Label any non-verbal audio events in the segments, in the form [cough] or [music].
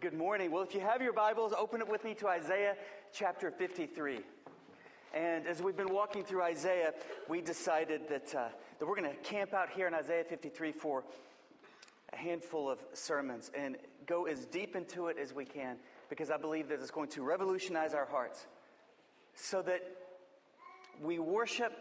Good morning. Well, if you have your Bibles, open it with me to Isaiah chapter 53. And as we've been walking through Isaiah, we decided that, uh, that we're going to camp out here in Isaiah 53 for a handful of sermons and go as deep into it as we can because I believe that it's going to revolutionize our hearts so that we worship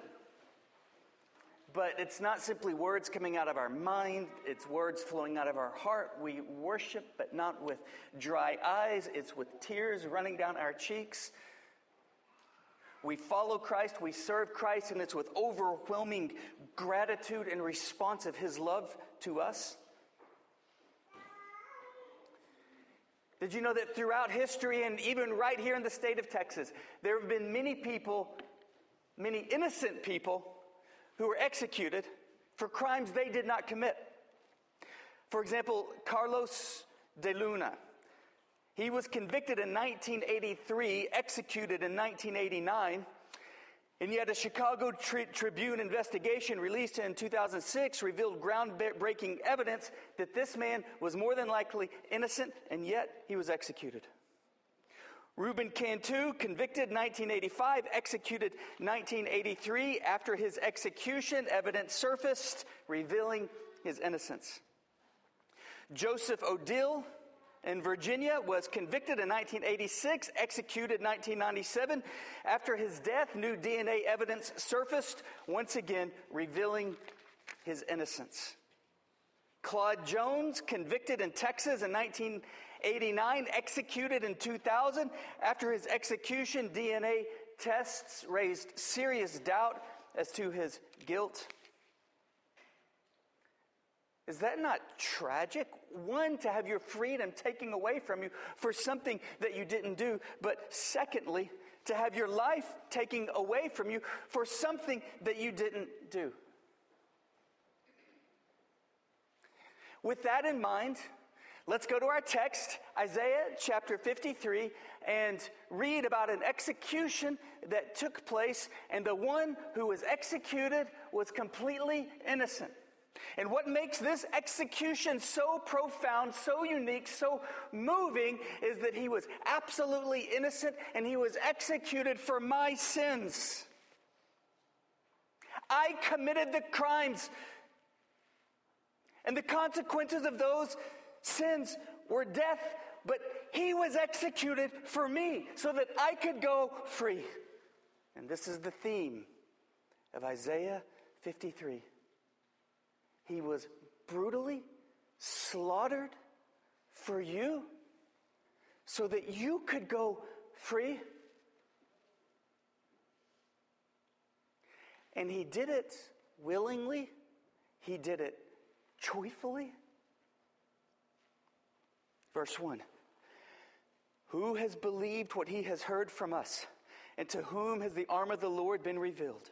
but it's not simply words coming out of our mind, it's words flowing out of our heart. We worship, but not with dry eyes, it's with tears running down our cheeks. We follow Christ, we serve Christ, and it's with overwhelming gratitude and response of His love to us. Did you know that throughout history, and even right here in the state of Texas, there have been many people, many innocent people, who were executed for crimes they did not commit. For example, Carlos de Luna. He was convicted in 1983, executed in 1989. And yet, a Chicago tri- Tribune investigation released in 2006 revealed groundbreaking evidence that this man was more than likely innocent, and yet he was executed. Ruben Cantu, convicted 1985, executed 1983. After his execution, evidence surfaced revealing his innocence. Joseph O'Dell in Virginia was convicted in 1986, executed 1997. After his death, new DNA evidence surfaced, once again revealing his innocence. Claude Jones, convicted in Texas in 1989, executed in 2000. After his execution, DNA tests raised serious doubt as to his guilt. Is that not tragic? One, to have your freedom taken away from you for something that you didn't do, but secondly, to have your life taken away from you for something that you didn't do. With that in mind, let's go to our text, Isaiah chapter 53, and read about an execution that took place, and the one who was executed was completely innocent. And what makes this execution so profound, so unique, so moving is that he was absolutely innocent and he was executed for my sins. I committed the crimes and the consequences of those sins were death, but he was executed for me so that I could go free. And this is the theme of Isaiah 53. He was brutally slaughtered for you so that you could go free. And he did it willingly, he did it joyfully? Verse 1 Who has believed what he has heard from us? And to whom has the arm of the Lord been revealed?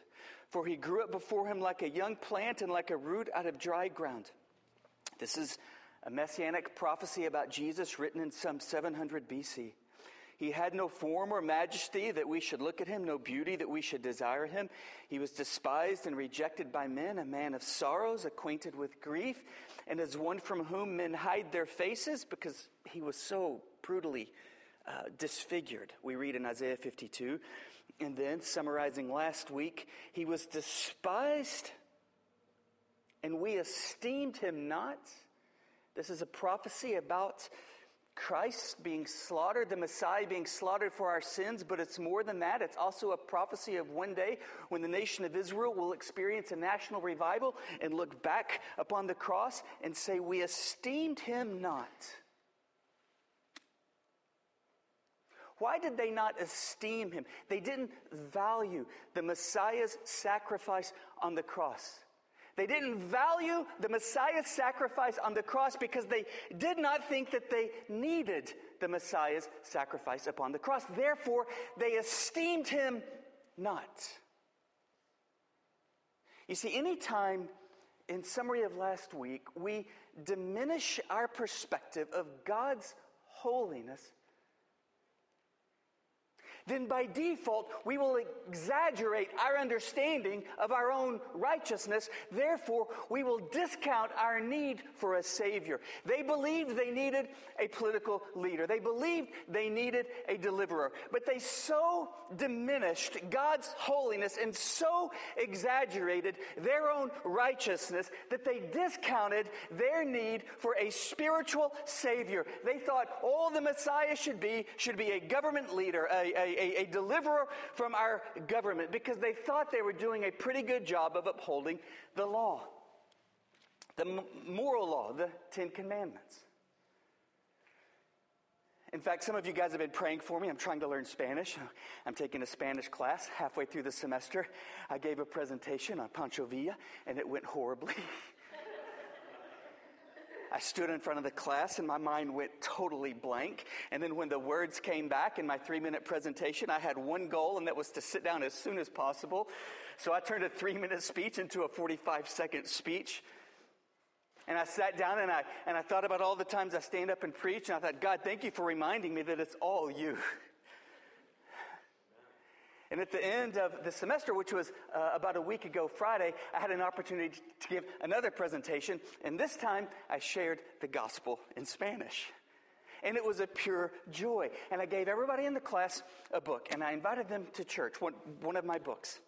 For he grew up before him like a young plant and like a root out of dry ground. This is a messianic prophecy about Jesus written in some 700 BC. He had no form or majesty that we should look at him, no beauty that we should desire him. He was despised and rejected by men, a man of sorrows, acquainted with grief, and as one from whom men hide their faces because he was so brutally uh, disfigured. We read in Isaiah 52. And then, summarizing last week, he was despised and we esteemed him not. This is a prophecy about Christ being slaughtered, the Messiah being slaughtered for our sins, but it's more than that. It's also a prophecy of one day when the nation of Israel will experience a national revival and look back upon the cross and say, We esteemed him not. Why did they not esteem him? They didn't value the Messiah's sacrifice on the cross. They didn't value the Messiah's sacrifice on the cross because they did not think that they needed the Messiah's sacrifice upon the cross. Therefore, they esteemed him not. You see, anytime in summary of last week, we diminish our perspective of God's holiness, then by default we will exaggerate our understanding of our own righteousness. Therefore, we will discount our need for a Savior. They believed they needed a political leader, they believed they needed a deliverer, but they so diminished God's holiness and so exaggerated their own righteousness that they discounted their need for a spiritual Savior. They thought all the Messiah should be should be a government leader, a, a, a, deliverer from our government, because they thought they were doing a pretty good job of upholding the law, the moral law, the Ten Commandments. In fact, some of you guys have been praying for me. I'm trying to learn Spanish. I'm taking a Spanish class halfway through the semester. I gave a presentation on Pancho Villa, and it went horribly. [laughs] I stood in front of the class and my mind went totally blank. And then when the words came back in my three minute presentation, I had one goal, and that was to sit down as soon as possible. So I turned a three minute speech into a 45 second speech. And I sat down and I, and I thought about all the times I stand up and preach, and I thought, God, thank you for reminding me that it's all you. And at the end of the semester, which was uh, about a week ago Friday, I had an opportunity to give another presentation. And this time, I shared the gospel in Spanish. And it was a pure joy. And I gave everybody in the class a book, and I invited them to church, one, one of my books.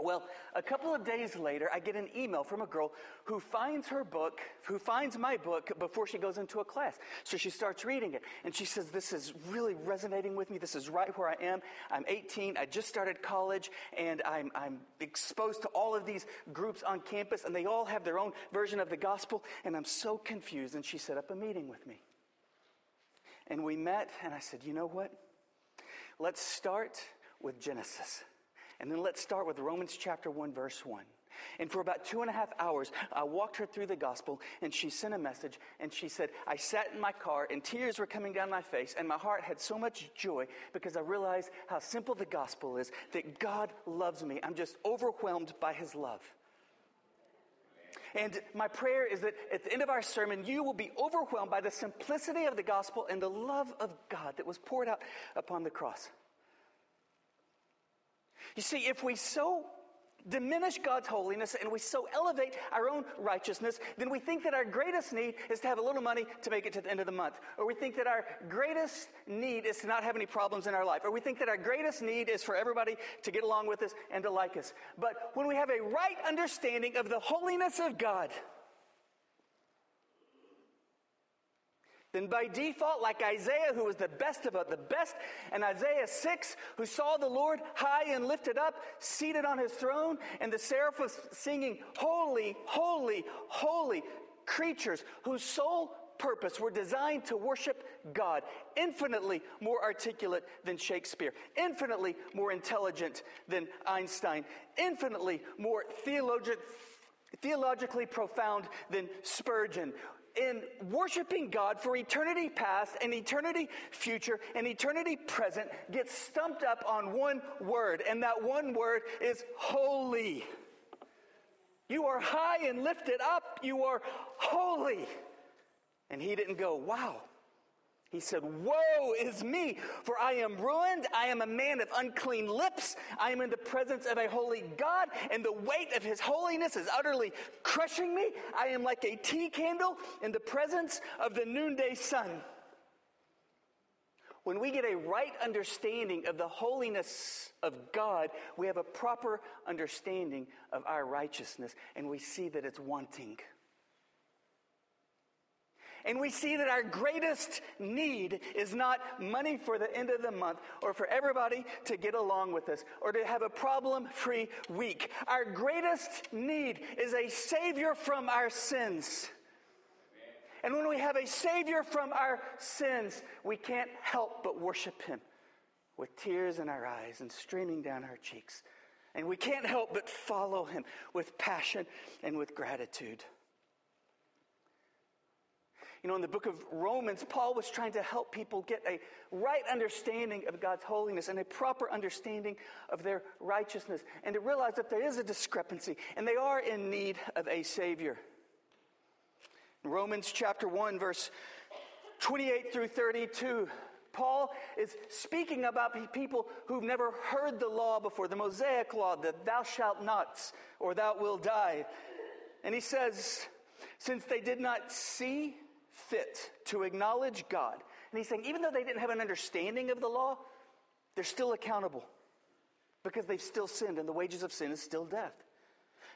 Well, a couple of days later, I get an email from a girl who finds her book, who finds my book before she goes into a class. So she starts reading it, and she says, This is really resonating with me. This is right where I am. I'm 18. I just started college, and I'm, I'm exposed to all of these groups on campus, and they all have their own version of the gospel, and I'm so confused. And she set up a meeting with me. And we met, and I said, You know what? Let's start with Genesis. And then let's start with Romans chapter 1, verse 1. And for about two and a half hours, I walked her through the gospel, and she sent a message, and she said, I sat in my car, and tears were coming down my face, and my heart had so much joy because I realized how simple the gospel is that God loves me. I'm just overwhelmed by his love. And my prayer is that at the end of our sermon, you will be overwhelmed by the simplicity of the gospel and the love of God that was poured out upon the cross. You see, if we so diminish God's holiness and we so elevate our own righteousness, then we think that our greatest need is to have a little money to make it to the end of the month. Or we think that our greatest need is to not have any problems in our life. Or we think that our greatest need is for everybody to get along with us and to like us. But when we have a right understanding of the holiness of God, then by default, like Isaiah, who was the best of the best, and Isaiah 6, who saw the Lord high and lifted up, seated on his throne, and the seraphim singing, Holy, holy, holy, creatures whose sole purpose were designed to worship God, infinitely more articulate than Shakespeare, infinitely more intelligent than Einstein, infinitely more theologi- theologically profound than Spurgeon, in worshiping God for eternity past and eternity future and eternity present gets stumped up on one word, and that one word is holy. You are high and lifted up, you are holy. And he didn't go, wow, he said, Woe is me, for I am ruined. I am a man of unclean lips. I am in the presence of a holy God, and the weight of his holiness is utterly crushing me. I am like a tea candle in the presence of the noonday sun. When we get a right understanding of the holiness of God, we have a proper understanding of our righteousness, and we see that it's wanting. And we see that our greatest need is not money for the end of the month or for everybody to get along with us or to have a problem free week. Our greatest need is a Savior from our sins. And when we have a Savior from our sins, we can't help but worship Him with tears in our eyes and streaming down our cheeks. And we can't help but follow Him with passion and with gratitude. You know, in the book of Romans, Paul was trying to help people get a right understanding of God's holiness and a proper understanding of their righteousness and to realize that there is a discrepancy and they are in need of a Savior. In Romans chapter 1, verse 28 through 32, Paul is speaking about people who've never heard the law before, the Mosaic law, that thou shalt not, or thou will die. And he says, since they did not see fit to acknowledge God, and he's saying, even though they didn't have an understanding of the law, they're still accountable because they've still sinned, and the wages of sin is still death.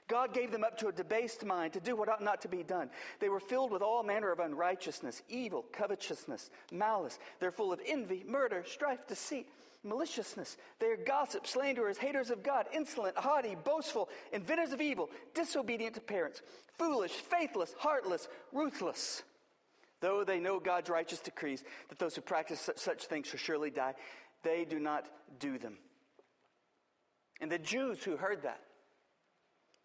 God gave them up to a debased mind to do what ought not to be done. They were filled with all manner of unrighteousness, evil, covetousness, malice. They're full of envy, murder, strife, deceit, maliciousness. They are gossips, slanderers, haters of God, insolent, haughty, boastful, inventors of evil, disobedient to parents, foolish, faithless, heartless, ruthless. Though they know God's righteous decrees that those who practice such things shall surely die, they do not do them. And the Jews who heard that,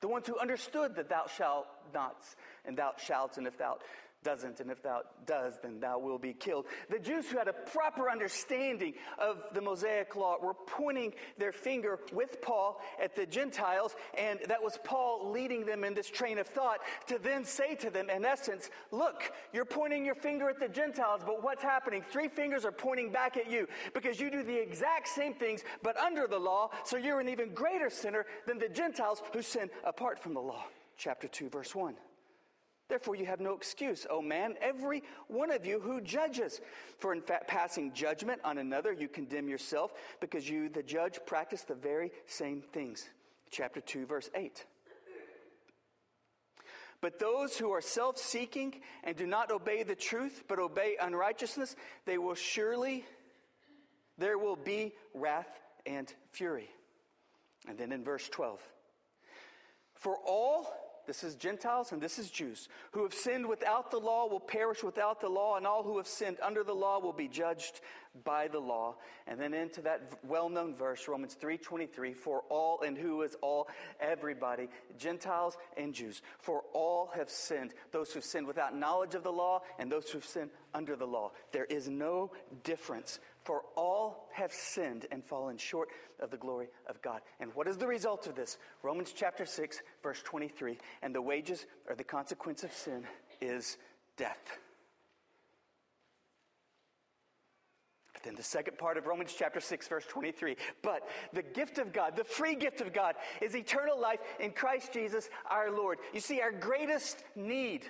the ones who understood that thou shalt nots and thou shalt, and if thou doesn't, and if thou does, then thou will be killed. The Jews who had a proper understanding of the Mosaic law were pointing their finger with Paul at the Gentiles, and that was Paul leading them in this train of thought to then say to them, in essence, look, you're pointing your finger at the Gentiles, but what's happening? Three fingers are pointing back at you because you do the exact same things, but under the law, so you're an even greater sinner than the Gentiles who sin apart from the law. Chapter 2, verse 1. Therefore, you have no excuse, O man, every one of you who judges. For in fact, passing judgment on another, you condemn yourself, because you, the judge, practice the very same things. Chapter 2, verse 8. But those who are self seeking and do not obey the truth, but obey unrighteousness, they will surely, there will be wrath and fury. And then in verse 12, for all this is Gentiles and this is Jews. Who have sinned without the law will perish without the law, and all who have sinned under the law will be judged by the law. And then into that well-known verse, Romans 3:23, for all and who is all everybody, Gentiles and Jews, for all have sinned, those who've sinned without knowledge of the law and those who've sinned under the law. There is no difference, for all have sinned and fallen short of the glory of God. And what is the result of this? Romans chapter 6, verse 23, and the wages or the consequence of sin is death. But then the second part of Romans chapter 6, verse 23. But the gift of God, the free gift of God, is eternal life in Christ Jesus our Lord. You see, our greatest need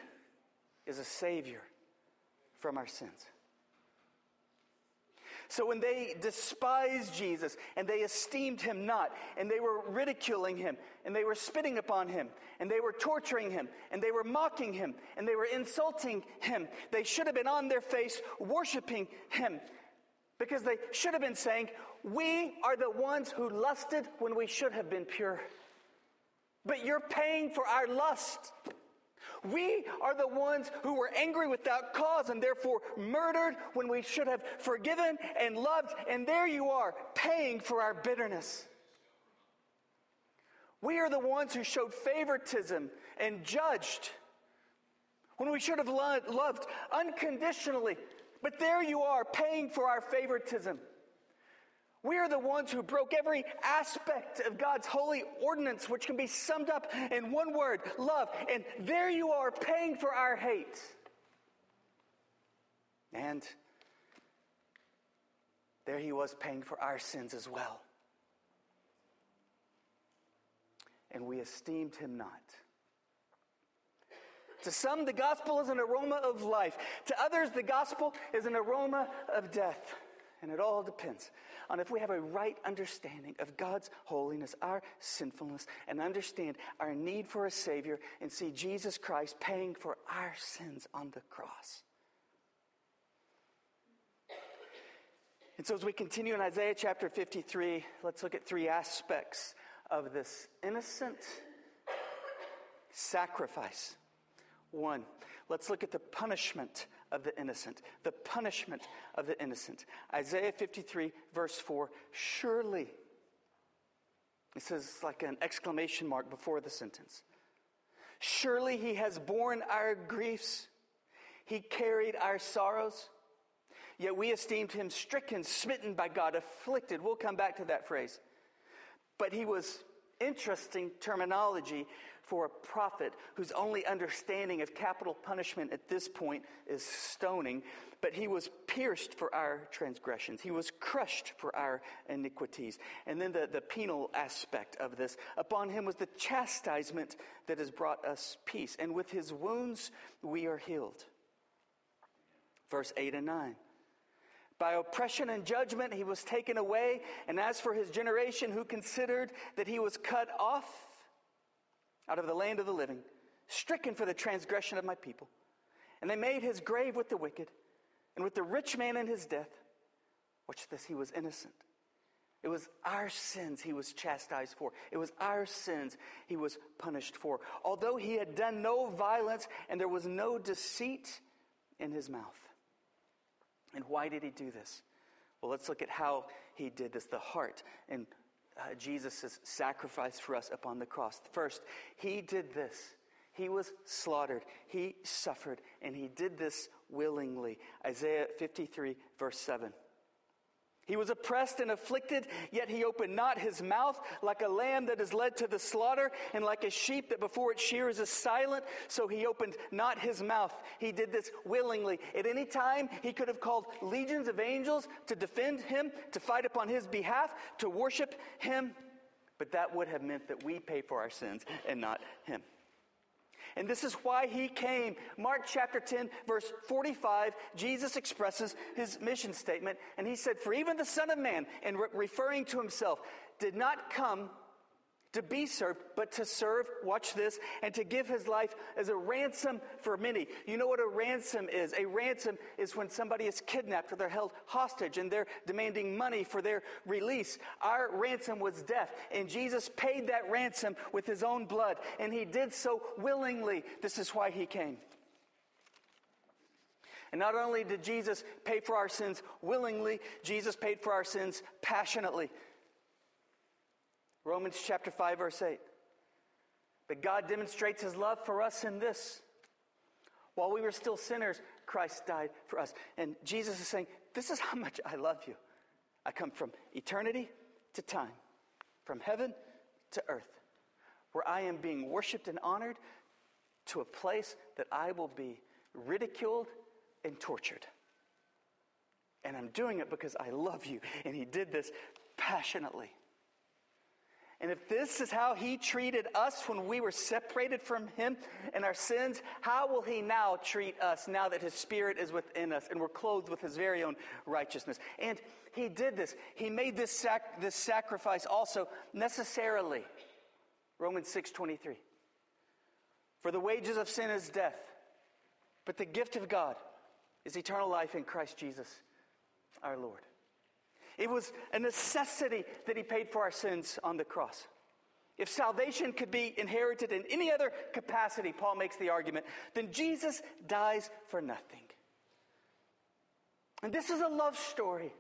is a Savior from our sins. So when they despised Jesus and they esteemed him not, and they were ridiculing him, and they were spitting upon him, and they were torturing him, and they were mocking him, and they were insulting him, they should have been on their face worshiping him. Because they should have been saying, We are the ones who lusted when we should have been pure. But you're paying for our lust. We are the ones who were angry without cause and therefore murdered when we should have forgiven and loved. And there you are, paying for our bitterness. We are the ones who showed favoritism and judged when we should have loved unconditionally but there you are, paying for our favoritism. We are the ones who broke every aspect of God's holy ordinance, which can be summed up in one word love. And there you are, paying for our hate. And there he was, paying for our sins as well. And we esteemed him not. To some, the gospel is an aroma of life. To others, the gospel is an aroma of death. And it all depends on if we have a right understanding of God's holiness, our sinfulness, and understand our need for a Savior and see Jesus Christ paying for our sins on the cross. And so, as we continue in Isaiah chapter 53, let's look at three aspects of this innocent sacrifice one. Let's look at the punishment of the innocent. The punishment of the innocent. Isaiah 53, verse 4 Surely, it says like an exclamation mark before the sentence. Surely he has borne our griefs, he carried our sorrows. Yet we esteemed him stricken, smitten by God, afflicted. We'll come back to that phrase. But he was interesting terminology for a prophet whose only understanding of capital punishment at this point is stoning. But he was pierced for our transgressions, he was crushed for our iniquities. And then the, the penal aspect of this upon him was the chastisement that has brought us peace. And with his wounds, we are healed. Verse 8 and 9. By oppression and judgment he was taken away, and as for his generation, who considered that he was cut off out of the land of the living, stricken for the transgression of my people. And they made his grave with the wicked, and with the rich man in his death. Watch this, he was innocent. It was our sins he was chastised for. It was our sins he was punished for. Although he had done no violence and there was no deceit in his mouth. And why did he do this? Well, let's look at how he did this the heart and uh, Jesus' sacrifice for us upon the cross. First, he did this. He was slaughtered, he suffered, and he did this willingly. Isaiah 53, verse 7. He was oppressed and afflicted, yet he opened not his mouth like a lamb that is led to the slaughter, and like a sheep that before its shears is silent. So he opened not his mouth. He did this willingly. At any time, he could have called legions of angels to defend him, to fight upon his behalf, to worship him. But that would have meant that we pay for our sins and not him. And this is why he came. Mark chapter 10, verse 45, Jesus expresses his mission statement. And he said, For even the Son of Man, and re- referring to himself, did not come to be served, but to serve, watch this, and to give his life as a ransom for many. You know what a ransom is? A ransom is when somebody is kidnapped or they're held hostage and they're demanding money for their release. Our ransom was death, and Jesus paid that ransom with his own blood, and he did so willingly. This is why he came. And not only did Jesus pay for our sins willingly, Jesus paid for our sins passionately. Romans chapter 5, verse 8. But God demonstrates his love for us in this. While we were still sinners, Christ died for us. And Jesus is saying, This is how much I love you. I come from eternity to time, from heaven to earth, where I am being worshiped and honored to a place that I will be ridiculed and tortured. And I'm doing it because I love you. And he did this passionately. And if this is how he treated us when we were separated from him and our sins, how will he now treat us now that his spirit is within us and we're clothed with his very own righteousness? And he did this. He made this, sac- this sacrifice also necessarily. Romans 6:23. For the wages of sin is death, but the gift of God is eternal life in Christ Jesus our Lord. It was a necessity that he paid for our sins on the cross. If salvation could be inherited in any other capacity, Paul makes the argument, then Jesus dies for nothing. And this is a love story.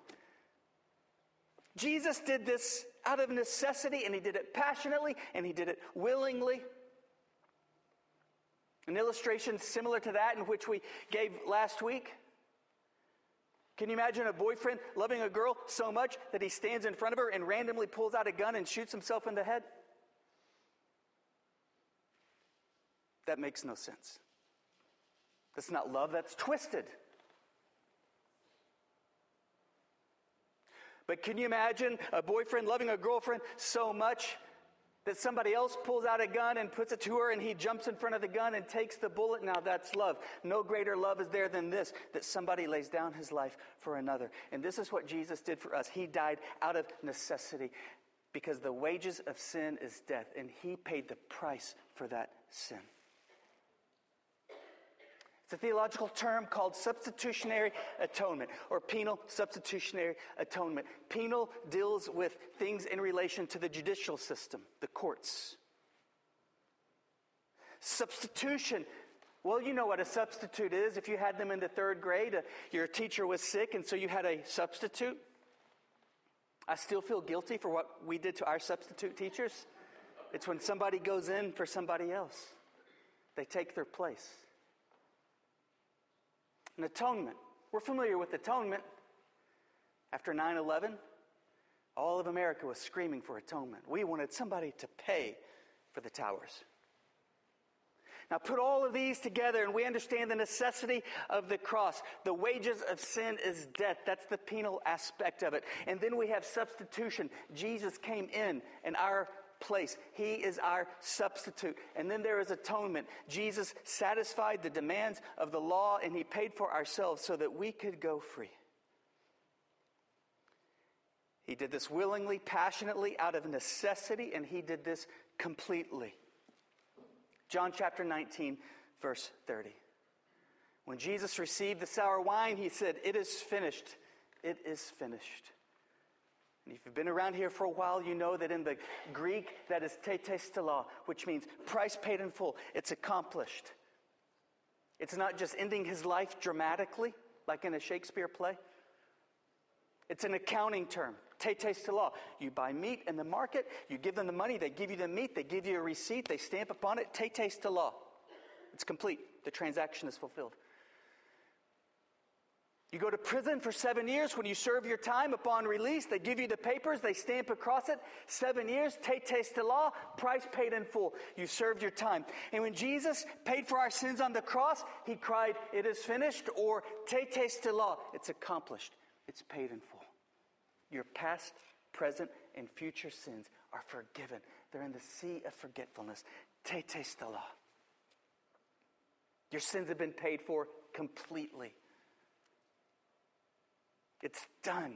Jesus did this out of necessity, and he did it passionately, and he did it willingly. An illustration similar to that, in which we gave last week. Can you imagine a boyfriend loving a girl so much that he stands in front of her and randomly pulls out a gun and shoots himself in the head? That makes no sense. That's not love, that's twisted. But can you imagine a boyfriend loving a girlfriend so much that somebody else pulls out a gun and puts it to her and he jumps in front of the gun and takes the bullet. Now that's love. No greater love is there than this that somebody lays down his life for another. And this is what Jesus did for us. He died out of necessity because the wages of sin is death and he paid the price for that sin. It's a theological term called substitutionary atonement or penal substitutionary atonement. Penal deals with things in relation to the judicial system, the courts. Substitution. Well, you know what a substitute is. If you had them in the third grade, uh, your teacher was sick, and so you had a substitute. I still feel guilty for what we did to our substitute teachers. It's when somebody goes in for somebody else, they take their place. An atonement. We're familiar with atonement. After 9 11, All of America was screaming for atonement. We wanted somebody to pay for the towers. Now, put all of these together, and we understand the necessity of the cross. The wages of sin is death. That's the penal aspect of it. And then we have substitution. Jesus came in in our place. He is our substitute. And then there is atonement. Jesus satisfied the demands of the law, and He paid for ourselves so that we could go free. He did this willingly, passionately, out of necessity, and He did this completely. John chapter 19, verse 30. When Jesus received the sour wine, he said, It is finished. It is finished. And if you've been around here for a while, you know that in the Greek, that is tetelestai, which means price paid in full. It's accomplished. It's not just ending his life dramatically, like in a Shakespeare play. It's an accounting term. Tetelestai. You buy meat in the market, you give them the money, they give you the meat, they give you a receipt, they stamp upon it. Tetelestai. It's complete. The transaction is fulfilled. You go to prison for seven years. When you serve your time upon release, they give you the papers, they stamp across it. Seven years, tetelestai, price paid in full. You served your time. And when Jesus paid for our sins on the cross, he cried, It is finished, or tetelestai, it's accomplished, it's paid in full. Your past, present, and future sins are forgiven. They're in the sea of forgetfulness. Tetelestai. Your sins have been paid for completely. It's done.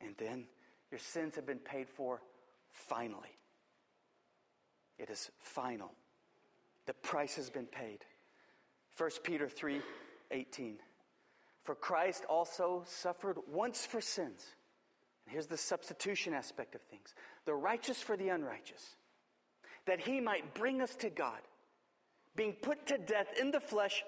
And then your sins have been paid for finally. It is final. The price has been paid. 1 Peter 3 18. For Christ also suffered once for sins. And here's the substitution aspect of things the righteous for the unrighteous, that he might bring us to God, being put to death in the flesh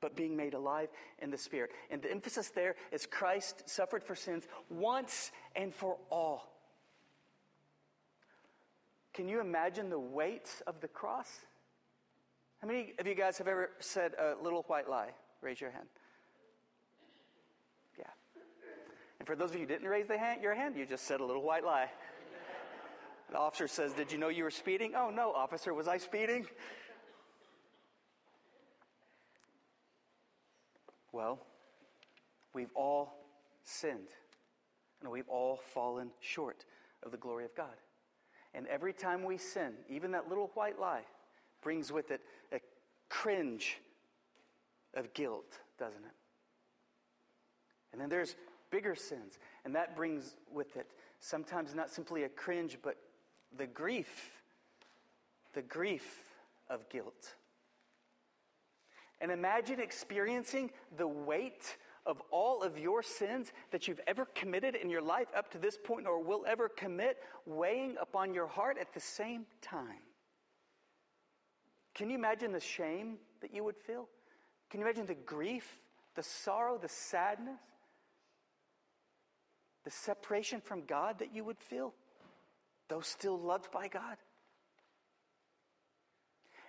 but being made alive in the Spirit. And the emphasis there is Christ suffered for sins once and for all. Can you imagine the weight of the cross? How many of you guys have ever said a little white lie? Raise your hand. Yeah. And for those of you who didn't raise hand, your hand, you just said a little white lie. [laughs] The officer says, Did you know you were speeding? Oh, no, officer, was I speeding? Well, we've all sinned and we've all fallen short of the glory of God. And every time we sin, even that little white lie brings with it a cringe of guilt, doesn't it? And then there's bigger sins, and that brings with it sometimes not simply a cringe, but the grief, the grief of guilt. And imagine experiencing the weight of all of your sins that you've ever committed in your life up to this point or will ever commit weighing upon your heart at the same time. Can you imagine the shame that you would feel? Can you imagine the grief, the sorrow, the sadness, the separation from God that you would feel, though still loved by God?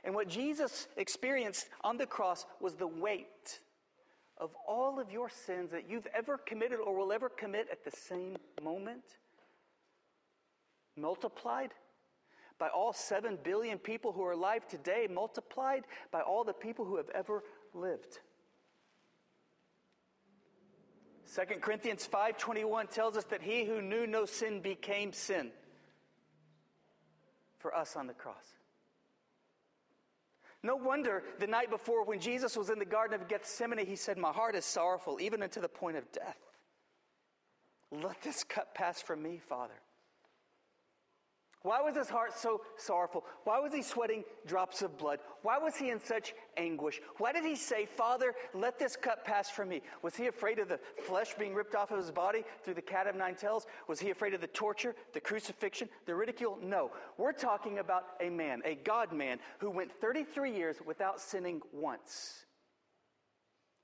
And what Jesus experienced on the cross was the weight of all of your sins that you've ever committed or will ever commit at the same moment, multiplied by all 7 billion people who are alive today, multiplied by all the people who have ever lived. 2 Corinthians 5:21 tells us that he who knew no sin became sin for us on the cross. No wonder the night before, when Jesus was in the Garden of Gethsemane, he said, My heart is sorrowful, even unto the point of death. Let this cup pass from me, Father. Why was his heart so sorrowful? Why was he sweating drops of blood? Why was he in such anguish? Why did he say, Father, let this cup pass from me? Was he afraid of the flesh being ripped off of his body through the cat of nine tails? Was he afraid of the torture, the crucifixion, the ridicule? No. We're talking about a man, a God man, who went 33 years without sinning once.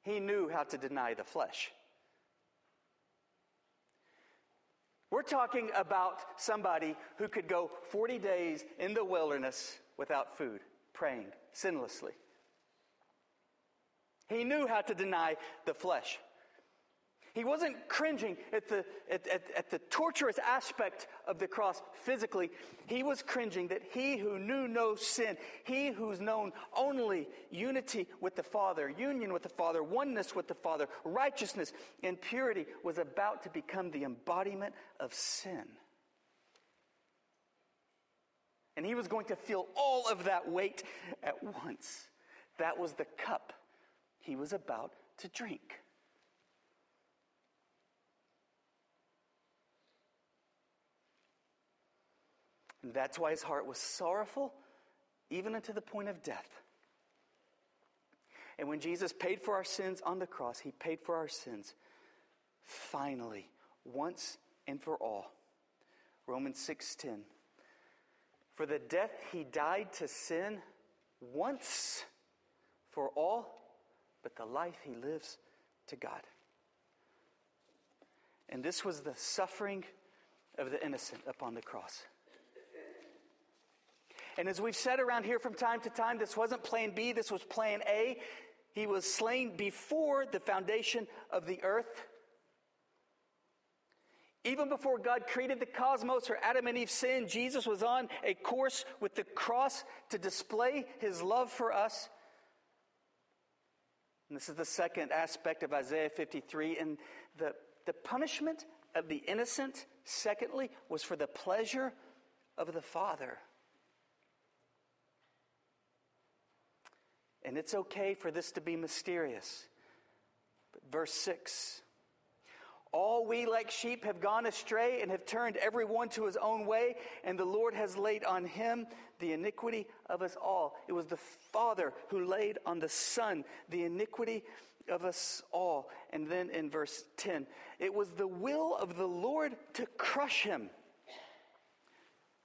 He knew how to deny the flesh. We're talking about somebody who could go 40 days in the wilderness without food, praying sinlessly. He knew how to deny the flesh. He wasn't cringing at the, at, at, at, the torturous aspect of the cross physically. He was cringing that he who knew no sin, he who's known only unity with the Father, union with the Father, oneness with the Father, righteousness and purity, was about to become the embodiment of sin. And he was going to feel all of that weight at once. That was the cup he was about to drink. And that's why his heart was sorrowful, even unto the point of death. And when Jesus paid for our sins on the cross, he paid for our sins finally, once and for all. Romans 6:10. For the death he died to sin once for all, but the life he lives to God. And this was the suffering of the innocent upon the cross. And as we've said around here from time to time, this wasn't plan B, this was plan A. He was slain before the foundation of the earth. Even before God created the cosmos or Adam and Eve sinned, Jesus was on a course with the cross to display his love for us. And this is the second aspect of Isaiah 53. And the, the punishment of the innocent, secondly, was for the pleasure of the Father. And it's okay for this to be mysterious. But verse 6 All we like sheep have gone astray and have turned every one to his own way, and the Lord has laid on him the iniquity of us all. It was the Father who laid on the Son the iniquity of us all. And then in verse 10, it was the will of the Lord to crush him.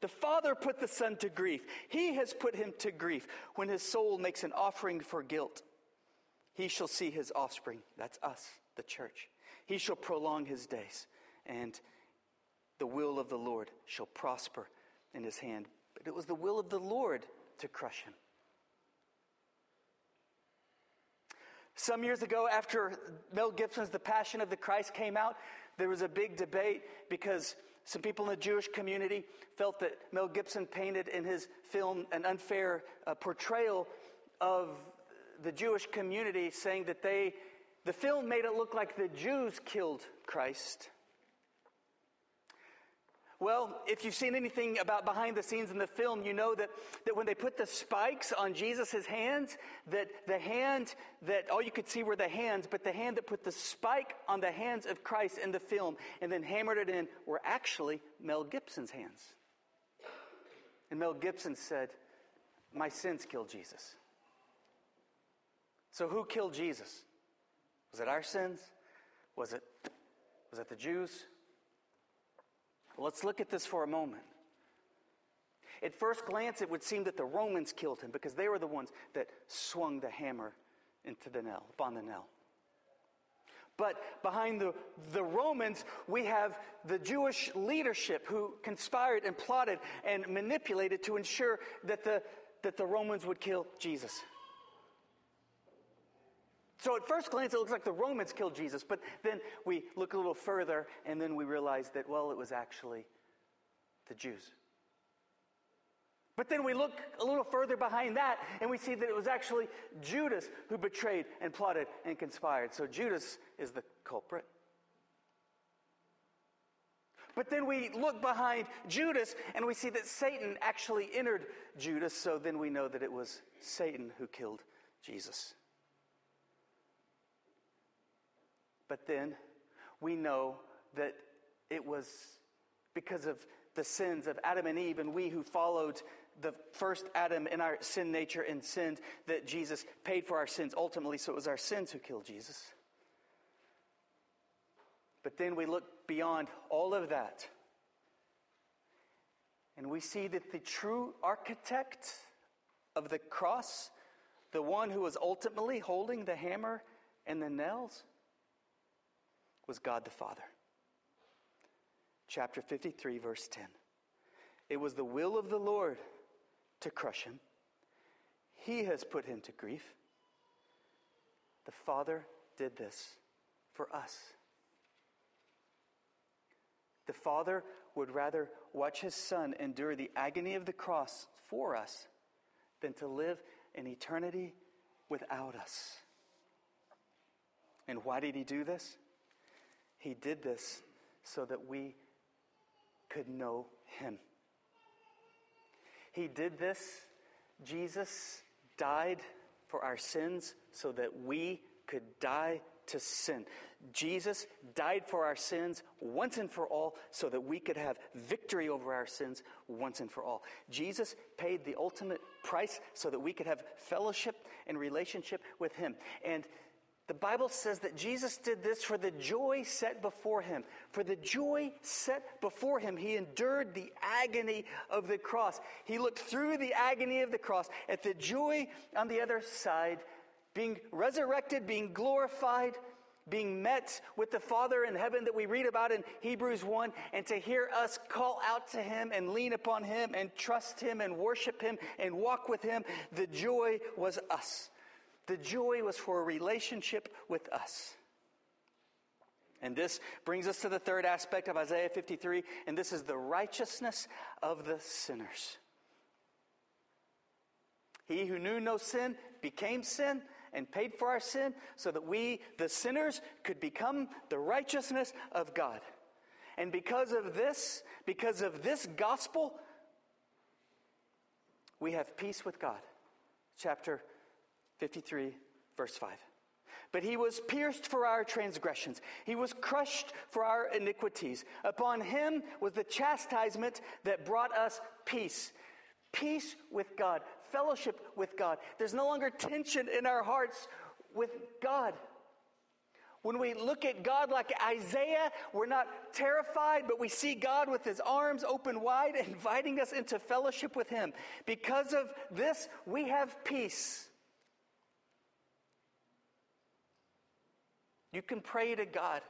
The Father put the Son to grief. He has put him to grief when his soul makes an offering for guilt. He shall see his offspring. That's us, the church. He shall prolong his days, and the will of the Lord shall prosper in his hand. But it was the will of the Lord to crush him. Some years ago, after Mel Gibson's The Passion of the Christ came out, there was a big debate because some people in the Jewish community felt that Mel Gibson painted in his film an unfair uh, portrayal of the Jewish community, saying that they, the film made it look like the Jews killed Christ. Well, if you've seen anything about behind the scenes in the film, you know that, that when they put the spikes on Jesus' hands, that the hand that all you could see were the hands, but the hand that put the spike on the hands of Christ in the film and then hammered it in were actually Mel Gibson's hands. And Mel Gibson said, My sins killed Jesus. So who killed Jesus? Was it our sins? Was it, was it the Jews? Let's look at this for a moment. At first glance, it would seem that the Romans killed him because they were the ones that swung the hammer into the nail, upon the nail. But behind the, the Romans, we have the Jewish leadership who conspired and plotted and manipulated to ensure that the, that the Romans would kill Jesus. So at first glance, it looks like the Romans killed Jesus, but then we look a little further and then we realize that, well, it was actually the Jews. But then we look a little further behind that and we see that it was actually Judas who betrayed and plotted and conspired. So Judas is the culprit. But then we look behind Judas and we see that Satan actually entered Judas. So then we know that it was Satan who killed Jesus. But then we know that it was because of the sins of Adam and Eve and we who followed the first Adam in our sin nature and sinned that Jesus paid for our sins ultimately. So it was our sins who killed Jesus. But then we look beyond all of that and we see that the true architect of the cross, the one who was ultimately holding the hammer and the nails, was God the Father. Chapter 53, verse 10. It was the will of the Lord to crush him. He has put him to grief. The Father did this for us. The Father would rather watch his Son endure the agony of the cross for us than to live in eternity without us. And why did he do this? He did this so that we could know him. He did this. Jesus died for our sins so that we could die to sin. Jesus died for our sins once and for all so that we could have victory over our sins once and for all. Jesus paid the ultimate price so that we could have fellowship and relationship with Him. And the Bible says that Jesus did this for the joy set before him. For the joy set before him, he endured the agony of the cross. He looked through the agony of the cross at the joy on the other side, being resurrected, being glorified, being met with the Father in heaven that we read about in Hebrews 1, and to hear us call out to Him and lean upon Him and trust Him and worship Him and walk with Him, the joy was us. The joy was for a relationship with us. And this brings us to the third aspect of Isaiah 53, and this is the righteousness of the sinners. He who knew no sin became sin and paid for our sin so that we, the sinners, could become the righteousness of God. And because of this, because of this gospel, we have peace with God. Chapter 53, verse 5. But he was pierced for our transgressions. He was crushed for our iniquities. Upon him was the chastisement that brought us peace. Peace with God fellowship with God. There's no longer tension in our hearts with God. When we look at God like Isaiah, we're not terrified, but we see God with his arms open wide, [laughs] inviting us into fellowship with him. Because of this, we have peace. You can pray to God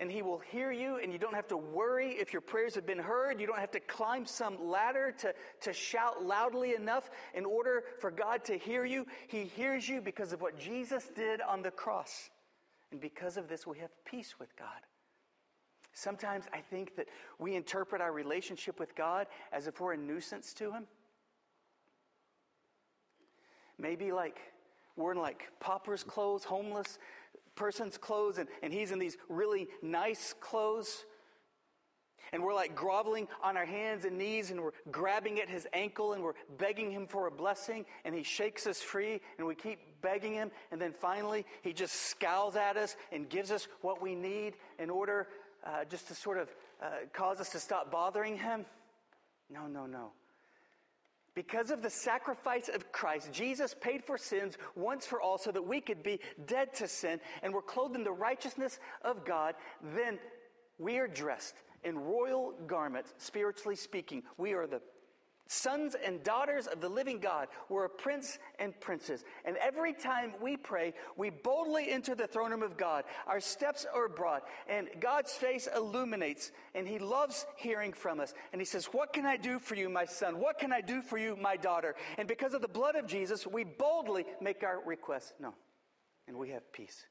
and He will hear you, and you don't have to worry if your prayers have been heard. You don't have to climb some ladder to, to shout loudly enough in order for God to hear you. He hears you because of what Jesus did on the cross. And because of this, we have peace with God. Sometimes I think that we interpret our relationship with God as if we're a nuisance to Him. Maybe like we're in like pauper's clothes, homeless, person's clothes and, and he's in these really nice clothes. And we're like groveling on our hands and knees and we're grabbing at his ankle and we're begging him for a blessing and he shakes us free and we keep begging him. And then finally, he just scowls at us and gives us what we need in order uh, just to sort of uh, cause us to stop bothering him. No, no, no. Because of the sacrifice of Christ, Jesus paid for sins once for all so that we could be dead to sin and we're clothed in the righteousness of God. Then we are dressed in royal garments, spiritually speaking. We are the sons and daughters of the living God. We're a prince and princess. And every time we pray, we boldly enter the throne room of God. Our steps are broad, and God's face illuminates, and He loves hearing from us. And He says, What can I do for you, my son? What can I do for you, my daughter? And because of the blood of Jesus, we boldly make our requests known, and we have peace.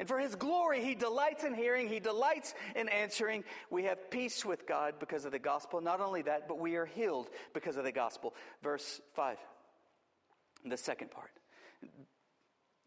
And for his glory, he delights in hearing, he delights in answering. We have peace with God because of the gospel. Not only that, but we are healed because of the gospel. Verse 5, the second part.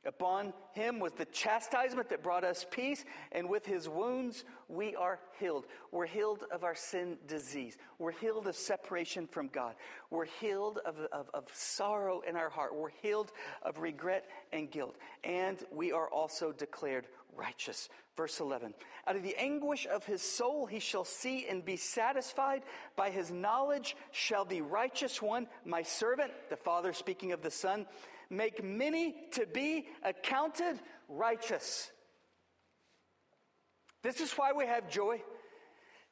Upon him was the chastisement that brought us peace, and with his wounds we are healed. We're healed of our sin disease. We're healed of separation from God. We're healed of, of, of sorrow in our heart. We're healed of regret and guilt. And we are also declared righteous. Verse 11 Out of the anguish of his soul he shall see and be satisfied. By his knowledge shall the righteous one, my servant, the Father speaking of the Son, make many to be accounted righteous. This is why we have joy.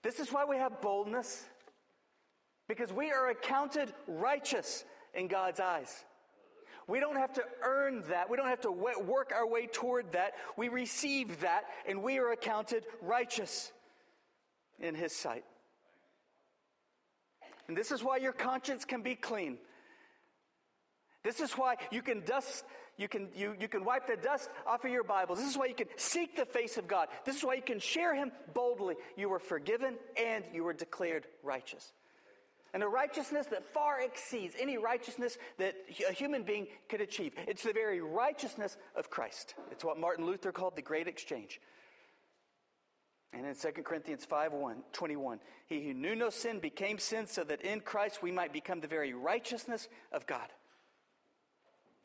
This is why we have boldness. Because we are accounted righteous in God's eyes. We don't have to earn that. We don't have to work our way toward that. We receive that, and we are accounted righteous in His sight. And this is why your conscience can be clean. This is why you can dust you can, you, you can wipe the dust off of your Bibles. This is why you can seek the face of God. This is why you can share Him boldly. You were forgiven and you were declared righteous. And a righteousness that far exceeds any righteousness that a human being could achieve. It's the very righteousness of Christ. It's what Martin Luther called the great exchange. And in 2 Corinthians 5 1, 21, he who knew no sin became sin so that in Christ we might become the very righteousness of God.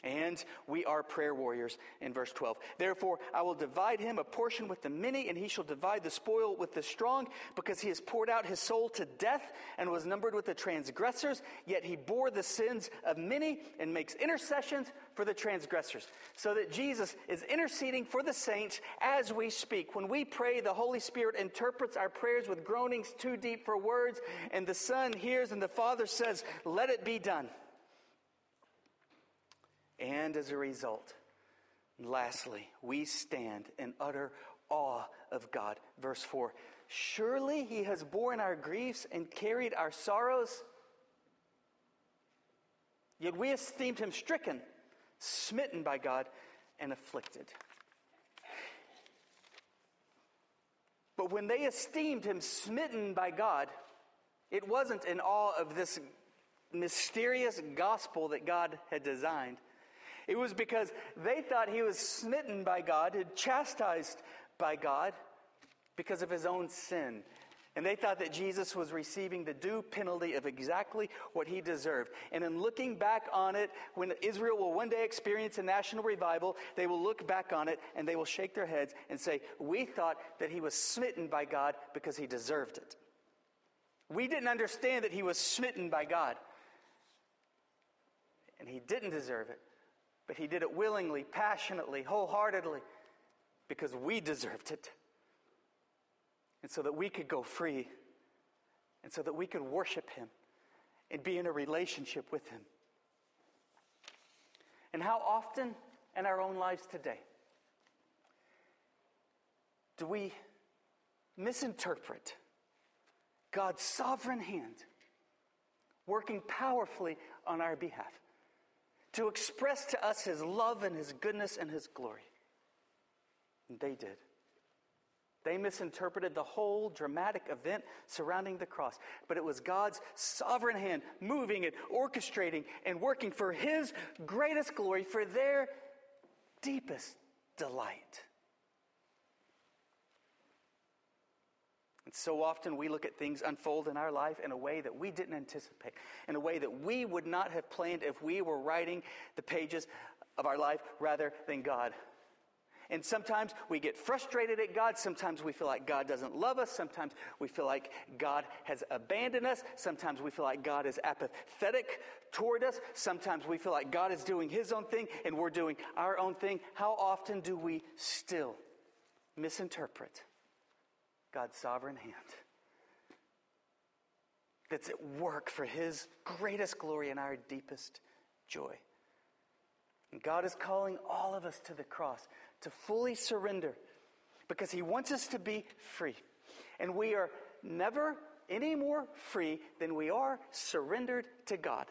And we are prayer warriors in verse 12. Therefore, I will divide him a portion with the many, and he shall divide the spoil with the strong, because he has poured out his soul to death and was numbered with the transgressors. Yet he bore the sins of many and makes intercessions for the transgressors. So that Jesus is interceding for the saints as we speak. When we pray, the Holy Spirit interprets our prayers with groanings too deep for words, and the Son hears, and the Father says, Let it be done. And as a result, lastly, we stand in utter awe of God. Verse 4 Surely he has borne our griefs and carried our sorrows. Yet we esteemed him stricken, smitten by God, and afflicted. But when they esteemed him smitten by God, it wasn't in awe of this mysterious gospel that God had designed. It was because they thought he was smitten by God, had chastised by God because of his own sin. And they thought that Jesus was receiving the due penalty of exactly what he deserved. And in looking back on it, when Israel will one day experience a national revival, they will look back on it and they will shake their heads and say, We thought that he was smitten by God because he deserved it. We didn't understand that he was smitten by God. And he didn't deserve it. But he did it willingly, passionately, wholeheartedly, because we deserved it. And so that we could go free, and so that we could worship him and be in a relationship with him. And how often in our own lives today do we misinterpret God's sovereign hand working powerfully on our behalf? To express to us his love and his goodness and his glory. And they did. They misinterpreted the whole dramatic event surrounding the cross. But it was God's sovereign hand moving and orchestrating and working for His greatest glory, for their deepest delight. And so often we look at things unfold in our life in a way that we didn't anticipate, in a way that we would not have planned if we were writing the pages of our life rather than God. And sometimes we get frustrated at God. Sometimes we feel like God doesn't love us. Sometimes we feel like God has abandoned us. Sometimes we feel like God is apathetic toward us. Sometimes we feel like God is doing his own thing and we're doing our own thing. How often do we still misinterpret God's sovereign hand that's at work for His greatest glory and our deepest joy. And God is calling all of us to the cross to fully surrender because He wants us to be free. And we are never any more free than we are surrendered to God.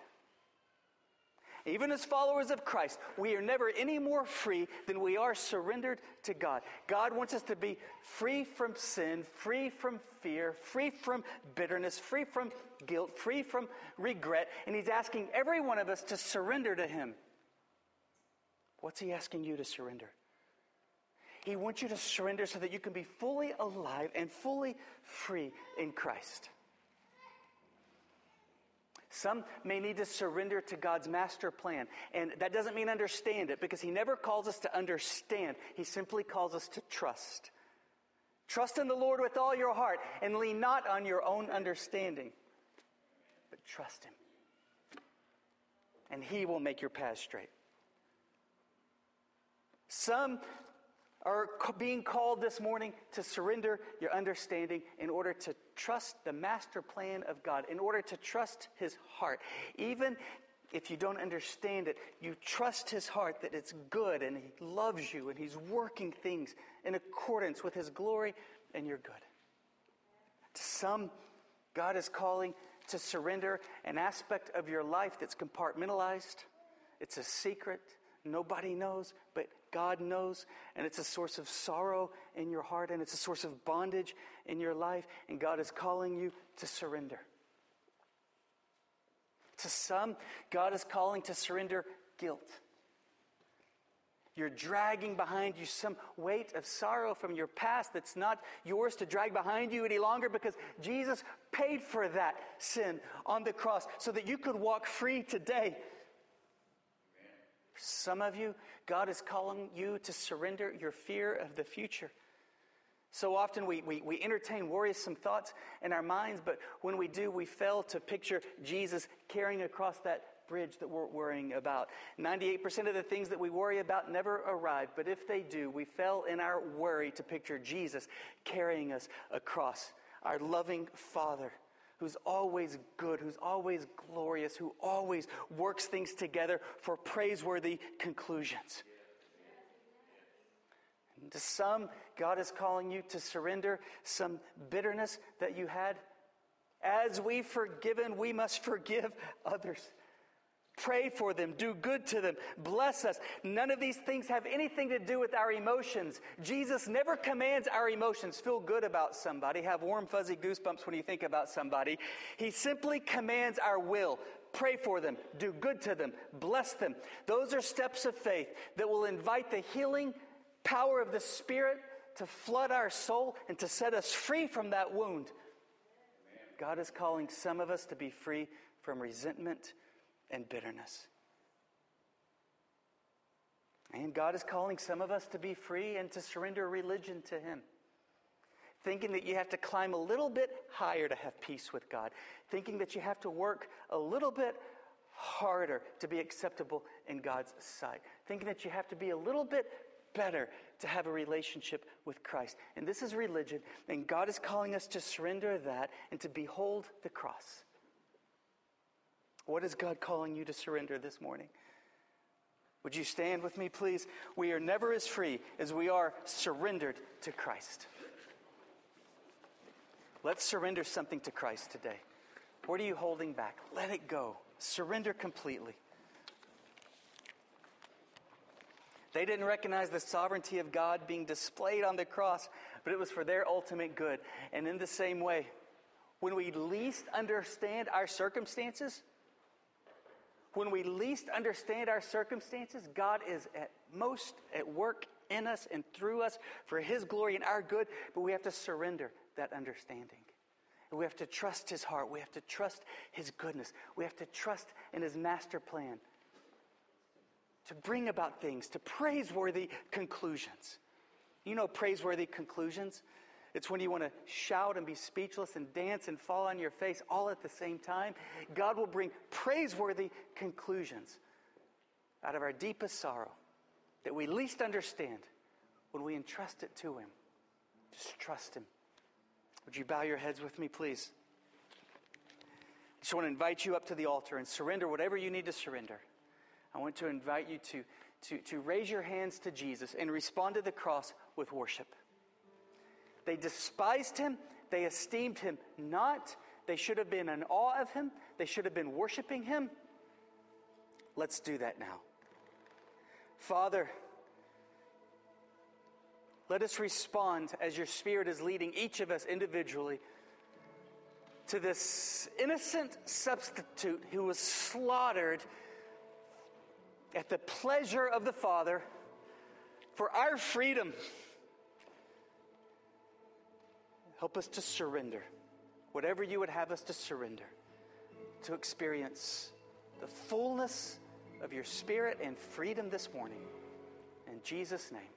Even as followers of Christ, we are never any more free than we are surrendered to God. God wants us to be free from sin, free from fear, free from bitterness, free from guilt, free from regret, and He's asking every one of us to surrender to Him. What's He asking you to surrender? He wants you to surrender so that you can be fully alive and fully free in Christ. Some may need to surrender to God's master plan. And that doesn't mean understand it because He never calls us to understand. He simply calls us to trust. Trust in the Lord with all your heart and lean not on your own understanding, but trust Him. And He will make your path straight. Some are being called this morning to surrender your understanding in order to trust the master plan of God, in order to trust His heart. Even if you don't understand it, you trust His heart that it's good and He loves you and He's working things in accordance with His glory and your good. To some, God is calling to surrender an aspect of your life that's compartmentalized, it's a secret, Nobody knows, but God knows. And it's a source of sorrow in your heart, and it's a source of bondage in your life. And God is calling you to surrender. To some, God is calling to surrender guilt. You're dragging behind you some weight of sorrow from your past that's not yours to drag behind you any longer because Jesus paid for that sin on the cross so that you could walk free today. Some of you, God is calling you to surrender your fear of the future. So often we, we, we entertain worrisome thoughts in our minds, but when we do, we fail to picture Jesus carrying across that bridge that we're worrying about. 98% of the things that we worry about never arrive, but if they do, we fail in our worry to picture Jesus carrying us across. Our loving Father who's always good, who's always glorious, who always works things together for praiseworthy conclusions. And to some, God is calling you to surrender some bitterness that you had. As we've forgiven, we must forgive others. Pray for them, do good to them, bless us. None of these things have anything to do with our emotions. Jesus never commands our emotions. Feel good about somebody, have warm, fuzzy goosebumps when you think about somebody. He simply commands our will. Pray for them, do good to them, bless them. Those are steps of faith that will invite the healing power of the Spirit to flood our soul and to set us free from that wound. God is calling some of us to be free from resentment and bitterness. And God is calling some of us to be free and to surrender religion to Him. Thinking that you have to climb a little bit higher to have peace with God. Thinking that you have to work a little bit harder to be acceptable in God's sight. Thinking that you have to be a little bit better to have a relationship with Christ. And this is religion, and God is calling us to surrender that and to behold the cross. What is God calling you to surrender this morning? Would you stand with me, please? We are never as free as we are surrendered to Christ. Let's surrender something to Christ today. What are you holding back? Let it go. Surrender completely. They didn't recognize the sovereignty of God being displayed on the cross, but it was for their ultimate good. And in the same way, when we least understand our circumstances, when we least understand our circumstances, God is at most at work in us and through us for His glory and our good, but we have to surrender that understanding. And we have to trust His heart. We have to trust His goodness. We have to trust in His master plan to bring about things, to praiseworthy conclusions. You know, praiseworthy conclusions? It's when you want to shout and be speechless and dance and fall on your face all at the same time. God will bring praiseworthy conclusions out of our deepest sorrow that we least understand when we entrust it to Him. Just trust Him. Would you bow your heads with me, please? I just want to invite you up to the altar and surrender whatever you need to surrender. I want to invite you to, to, to raise your hands to Jesus and respond to the cross with worship. They despised him. They esteemed him not. They should have been in awe of him. They should have been worshiping him. Let's do that now. Father, let us respond as your Spirit is leading each of us individually to this innocent substitute who was slaughtered at the pleasure of the Father for our freedom. Help us to surrender, whatever you would have us to surrender, to experience the fullness of your spirit and freedom this morning. In Jesus' name.